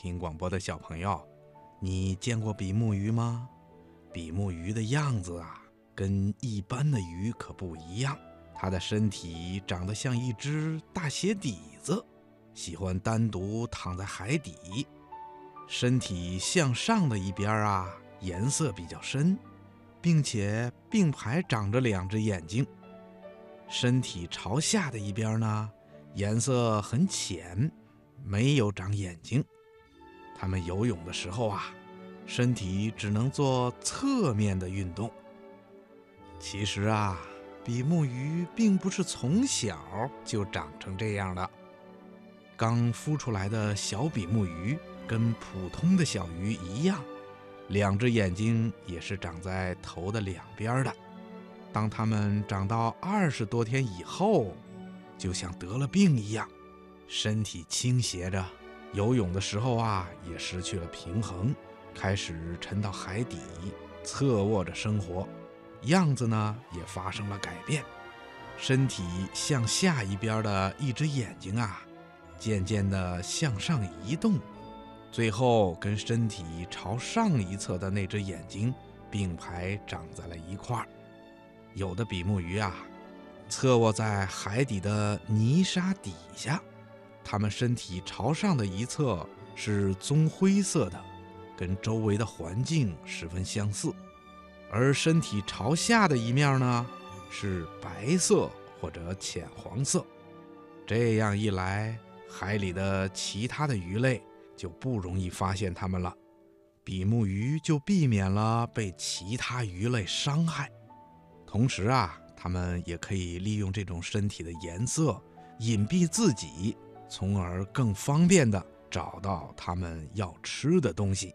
听广播的小朋友，你见过比目鱼吗？比目鱼的样子啊，跟一般的鱼可不一样。它的身体长得像一只大鞋底子，喜欢单独躺在海底。身体向上的一边啊，颜色比较深，并且并排长着两只眼睛。身体朝下的一边呢，颜色很浅，没有长眼睛。它们游泳的时候啊，身体只能做侧面的运动。其实啊。比目鱼并不是从小就长成这样的。刚孵出来的小比目鱼跟普通的小鱼一样，两只眼睛也是长在头的两边的。当它们长到二十多天以后，就像得了病一样，身体倾斜着，游泳的时候啊也失去了平衡，开始沉到海底，侧卧着生活。样子呢也发生了改变，身体向下一边的一只眼睛啊，渐渐地向上移动，最后跟身体朝上一侧的那只眼睛并排长在了一块儿。有的比目鱼啊，侧卧在海底的泥沙底下，它们身体朝上的一侧是棕灰色的，跟周围的环境十分相似。而身体朝下的一面呢，是白色或者浅黄色。这样一来，海里的其他的鱼类就不容易发现它们了，比目鱼就避免了被其他鱼类伤害。同时啊，它们也可以利用这种身体的颜色隐蔽自己，从而更方便地找到它们要吃的东西。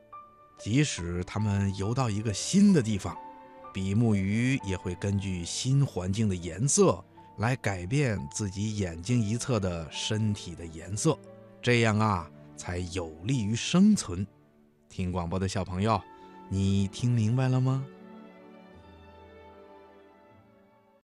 即使它们游到一个新的地方，比目鱼也会根据新环境的颜色来改变自己眼睛一侧的身体的颜色，这样啊才有利于生存。听广播的小朋友，你听明白了吗？